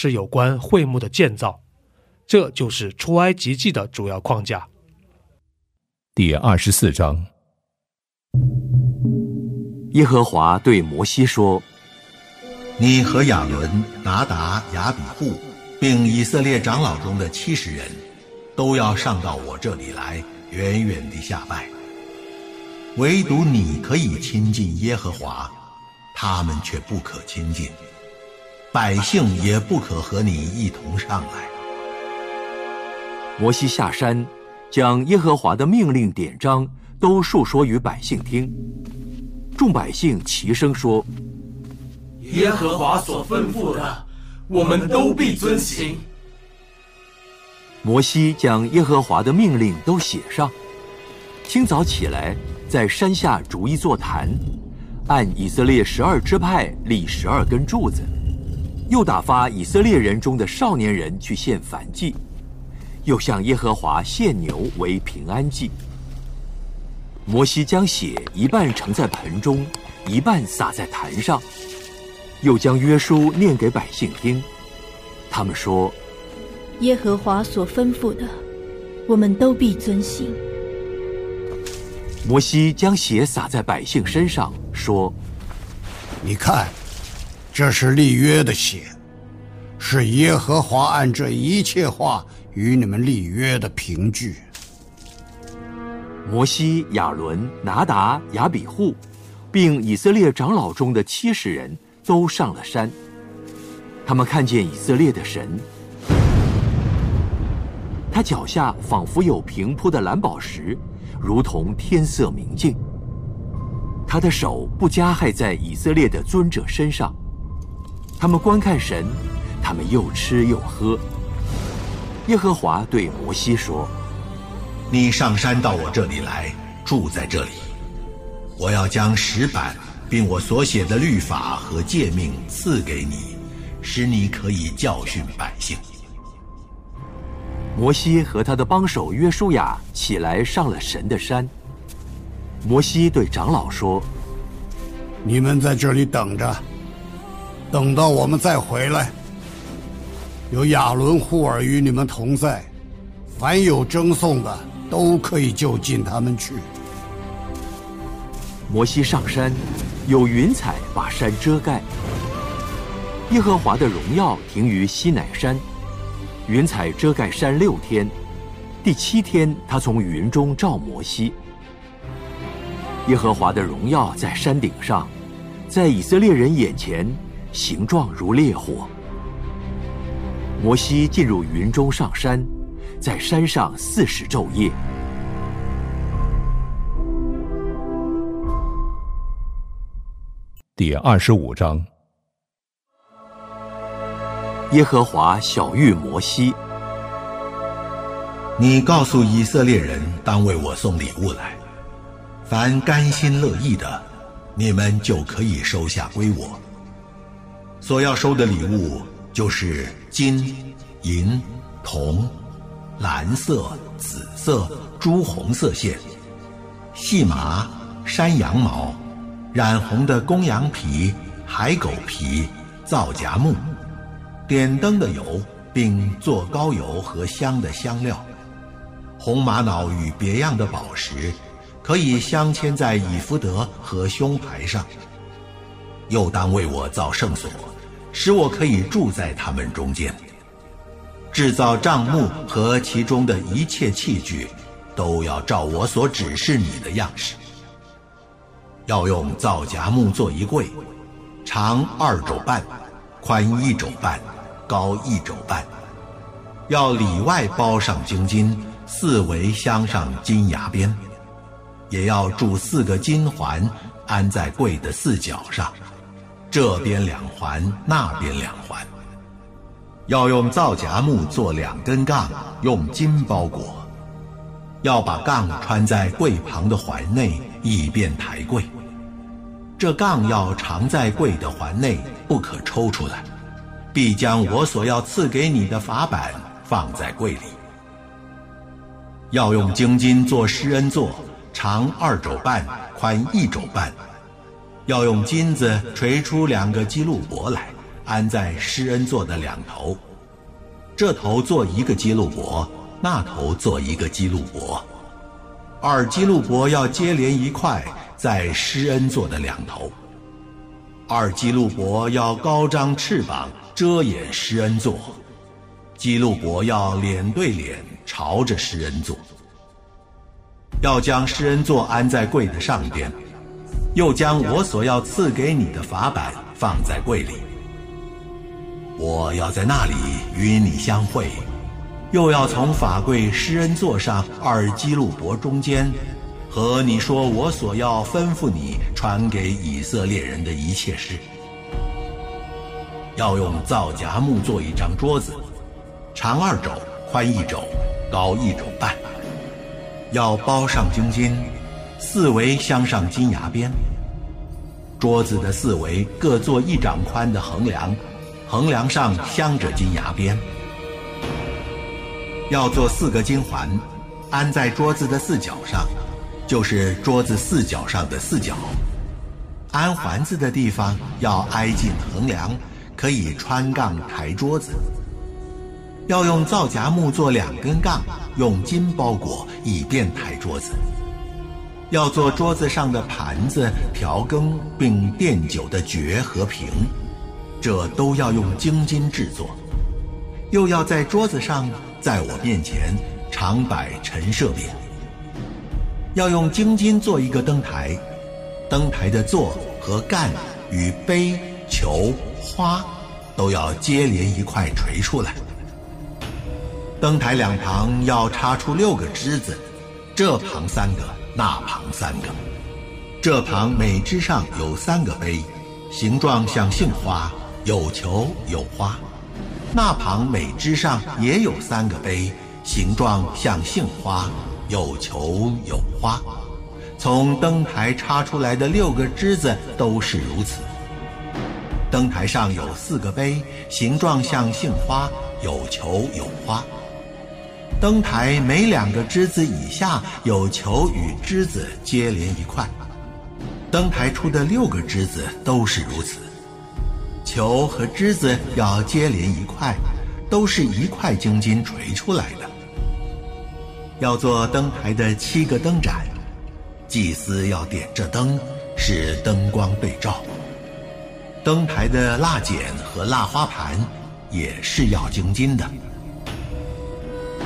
是有关会幕的建造，这就是出埃及记的主要框架。第二十四章，耶和华对摩西说：“你和亚伦、拿达、雅比户，并以色列长老中的七十人，都要上到我这里来，远远地下拜。唯独你可以亲近耶和华，他们却不可亲近。”百姓也不可和你一同上来。摩西下山，将耶和华的命令典章都述说于百姓听。众百姓齐声说：“耶和华所吩咐的，我们都必遵行。”摩西将耶和华的命令都写上。清早起来，在山下逐一座坛，按以色列十二支派立十二根柱子。又打发以色列人中的少年人去献燔祭，又向耶和华献牛为平安祭。摩西将血一半盛在盆中，一半洒在坛上，又将约书念给百姓听。他们说：“耶和华所吩咐的，我们都必遵行。”摩西将血洒在百姓身上，说：“你看。”这是立约的血，是耶和华按这一切话与你们立约的凭据。摩西、亚伦、拿达、亚比户，并以色列长老中的七十人都上了山。他们看见以色列的神，他脚下仿佛有平铺的蓝宝石，如同天色明镜。他的手不加害在以色列的尊者身上。他们观看神，他们又吃又喝。耶和华对摩西说：“你上山到我这里来，住在这里。我要将石板，并我所写的律法和诫命赐给你，使你可以教训百姓。”摩西和他的帮手约书亚起来上了神的山。摩西对长老说：“你们在这里等着。”等到我们再回来，有亚伦、护尔与你们同在，凡有争讼的都可以就近他们去。摩西上山，有云彩把山遮盖。耶和华的荣耀停于西乃山，云彩遮盖山六天，第七天他从云中照摩西。耶和华的荣耀在山顶上，在以色列人眼前。形状如烈火。摩西进入云中上山，在山上四十昼夜。第二十五章。耶和华小谕摩西：“你告诉以色列人，当为我送礼物来。凡甘心乐意的，你们就可以收下归我。”所要收的礼物就是金、银、铜、蓝色、紫色、朱红色线、细麻、山羊毛、染红的公羊皮、海狗皮、皂荚木、点灯的油，并做膏油和香的香料，红玛瑙与别样的宝石，可以镶嵌在以福德和胸牌上。又当为我造圣所。使我可以住在他们中间，制造帐幕和其中的一切器具，都要照我所指示你的样式。要用皂荚木做一柜，长二肘半，宽一肘半，高一肘半。要里外包上金金，四围镶上金牙边，也要铸四个金环，安在柜的四角上，这边两环，那边两环。要用皂荚木做两根杠，用金包裹。要把杠穿在柜旁的环内，以便抬柜。这杠要藏在柜的环内，不可抽出来，必将我所要赐给你的法板放在柜里。要用精金做施恩座，长二肘半，宽一肘半。要用金子锤出两个基路伯来，安在施恩座的两头。这头做一个基路伯，那头做一个基路伯。二基路伯要接连一块。在施恩座的两头，二基路伯要高张翅膀遮掩施恩座，基路伯要脸对脸朝着施恩座，要将施恩座安在柜的上边，又将我所要赐给你的法板放在柜里，我要在那里与你相会，又要从法柜施恩座上二基路伯中间。和你说，我所要吩咐你传给以色列人的一切事，要用皂荚木做一张桌子，长二肘，宽一肘，高一肘半。要包上金金，四围镶上金牙边。桌子的四围各做一掌宽的横梁，横梁上镶着金牙边。要做四个金环，安在桌子的四角上。就是桌子四角上的四角，安环子的地方要挨近横梁，可以穿杠抬桌子。要用皂荚木做两根杠，用金包裹，以便抬桌子。要做桌子上的盘子、调羹，并奠酒的爵和瓶，这都要用精金制作。又要在桌子上，在我面前常摆陈设品。要用精金做一个灯台，灯台的座和干与杯、球、花都要接连一块锤出来。灯台两旁要插出六个枝子，这旁三个，那旁三个。这旁每枝上有三个杯，形状像杏花，有球有花。那旁每枝上也有三个杯，形状像杏花。有球有花，从灯台插出来的六个枝子都是如此。灯台上有四个杯，形状像杏花，有球有花。灯台每两个枝子以下有球与枝子接连一块。灯台出的六个枝子都是如此，球和枝子要接连一块，都是一块晶金锤出来的。要做灯台的七个灯盏，祭司要点着灯，使灯光对照。灯台的蜡剪和蜡花盘也是要晶金的。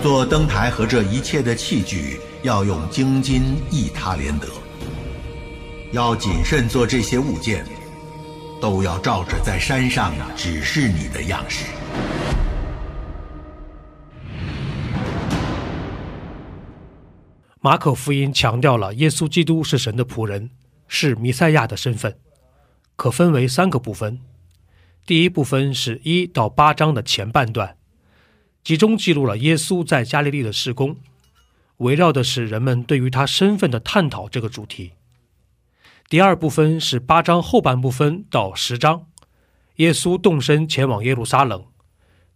做灯台和这一切的器具要用精金一他连得。要谨慎做这些物件，都要照着在山上指示你的样式。马可福音强调了耶稣基督是神的仆人，是弥赛亚的身份，可分为三个部分。第一部分是一到八章的前半段，集中记录了耶稣在加利利的施工，围绕的是人们对于他身份的探讨这个主题。第二部分是八章后半部分到十章，耶稣动身前往耶路撒冷，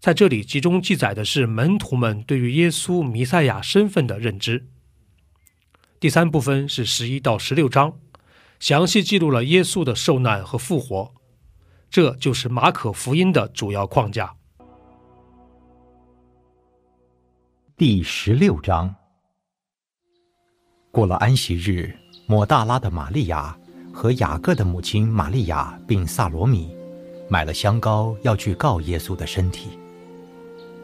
在这里集中记载的是门徒们对于耶稣弥赛亚身份的认知。第三部分是十一到十六章，详细记录了耶稣的受难和复活，这就是马可福音的主要框架。第十六章，过了安息日，抹大拉的玛利亚和雅各的母亲玛利亚并萨罗米，买了香膏要去告耶稣的身体。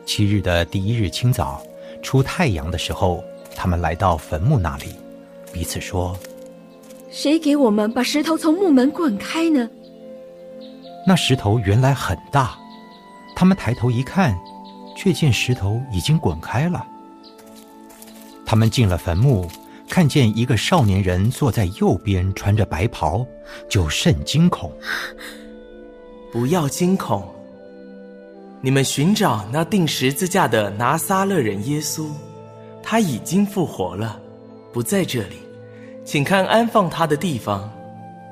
七日的第一日清早，出太阳的时候，他们来到坟墓那里，彼此说：“谁给我们把石头从墓门滚开呢？”那石头原来很大，他们抬头一看，却见石头已经滚开了。他们进了坟墓，看见一个少年人坐在右边，穿着白袍，就甚惊恐。不要惊恐，你们寻找那钉十字架的拿撒勒人耶稣，他已经复活了，不在这里，请看安放他的地方。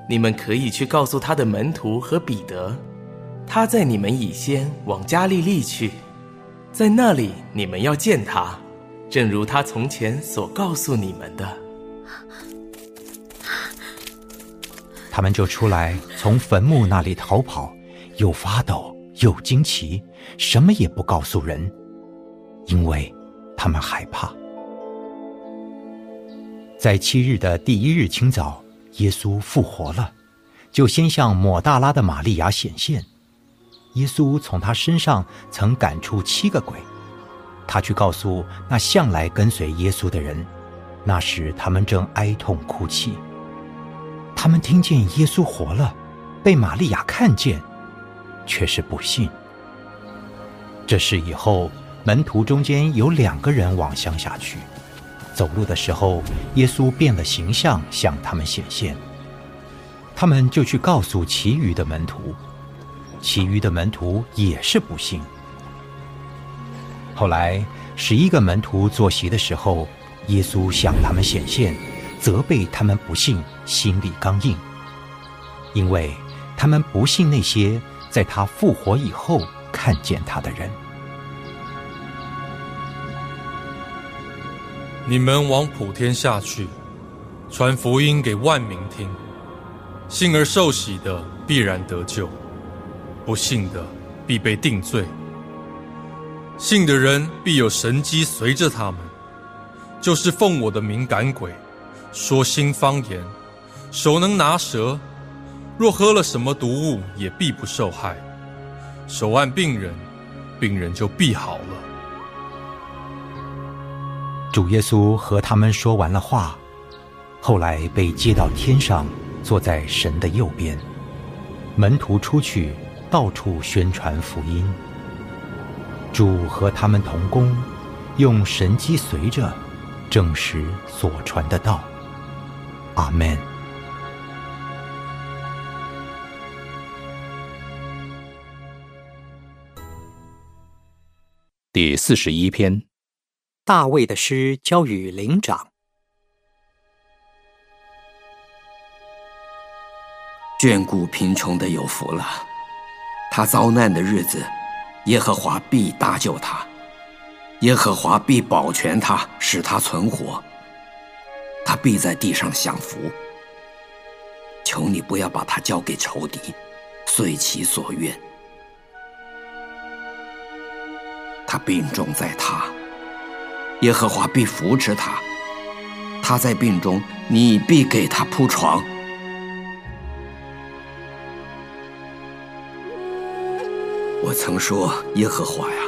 你们可以去告诉他的门徒和彼得，他在你们以先往加利利去，在那里你们要见他。正如他从前所告诉你们的，他们就出来从坟墓那里逃跑，又发抖又惊奇，什么也不告诉人，因为他们害怕。在七日的第一日清早，耶稣复活了，就先向抹大拉的玛利亚显现。耶稣从他身上曾赶出七个鬼。他去告诉那向来跟随耶稣的人，那时他们正哀痛哭泣。他们听见耶稣活了，被玛利亚看见，却是不信。这事以后，门徒中间有两个人往乡下去，走路的时候，耶稣变了形象向他们显现。他们就去告诉其余的门徒，其余的门徒也是不信。后来，十一个门徒坐席的时候，耶稣向他们显现，责备他们不信，心里刚硬，因为他们不信那些在他复活以后看见他的人。你们往普天下去，传福音给万民听。信而受洗的必然得救，不信的必被定罪。信的人必有神机随着他们，就是奉我的名赶鬼，说新方言，手能拿蛇，若喝了什么毒物，也必不受害。手按病人，病人就必好了。主耶稣和他们说完了话，后来被接到天上，坐在神的右边。门徒出去，到处宣传福音。主和他们同工，用神机随着，证实所传的道。阿门。第四十一篇，大卫的诗交与灵长。眷顾贫穷的有福了，他遭难的日子。耶和华必搭救他，耶和华必保全他，使他存活。他必在地上享福。求你不要把他交给仇敌，遂其所愿。他病重在他，耶和华必扶持他。他在病中，你必给他铺床。曾说：“耶和华呀，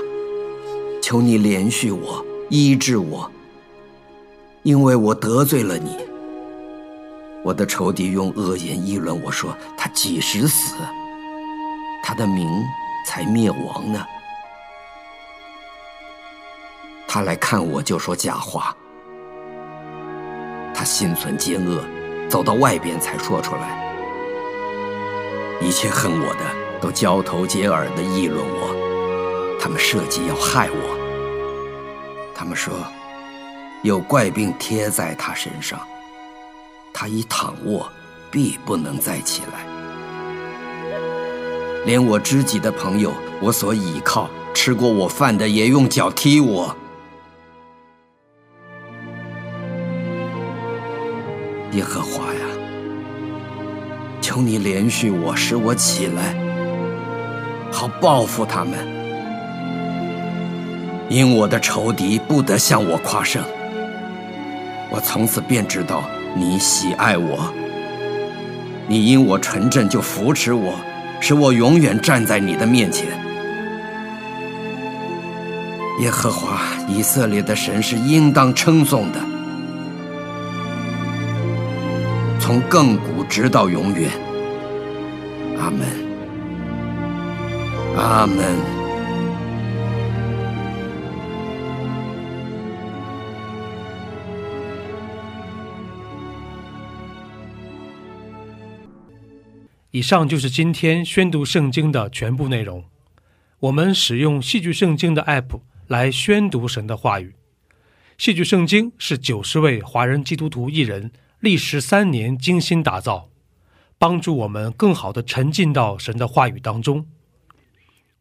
求你怜恤我，医治我，因为我得罪了你。我的仇敌用恶言议论我说：他几时死？他的名才灭亡呢？他来看我就说假话，他心存奸恶，走到外边才说出来，一切恨我的。”都交头接耳的议论我，他们设计要害我。他们说，有怪病贴在他身上，他一躺卧，必不能再起来。连我知己的朋友，我所倚靠、吃过我饭的，也用脚踢我。耶和华呀，求你怜恤我，使我起来。好报复他们，因我的仇敌不得向我夸胜。我从此便知道你喜爱我，你因我纯正就扶持我，使我永远站在你的面前。耶和华以色列的神是应当称颂的，从亘古直到永远。阿门，阿门。以上就是今天宣读圣经的全部内容。我们使用戏剧圣经的 App 来宣读神的话语。戏剧圣经是九十位华人基督徒艺人历时三年精心打造，帮助我们更好的沉浸到神的话语当中。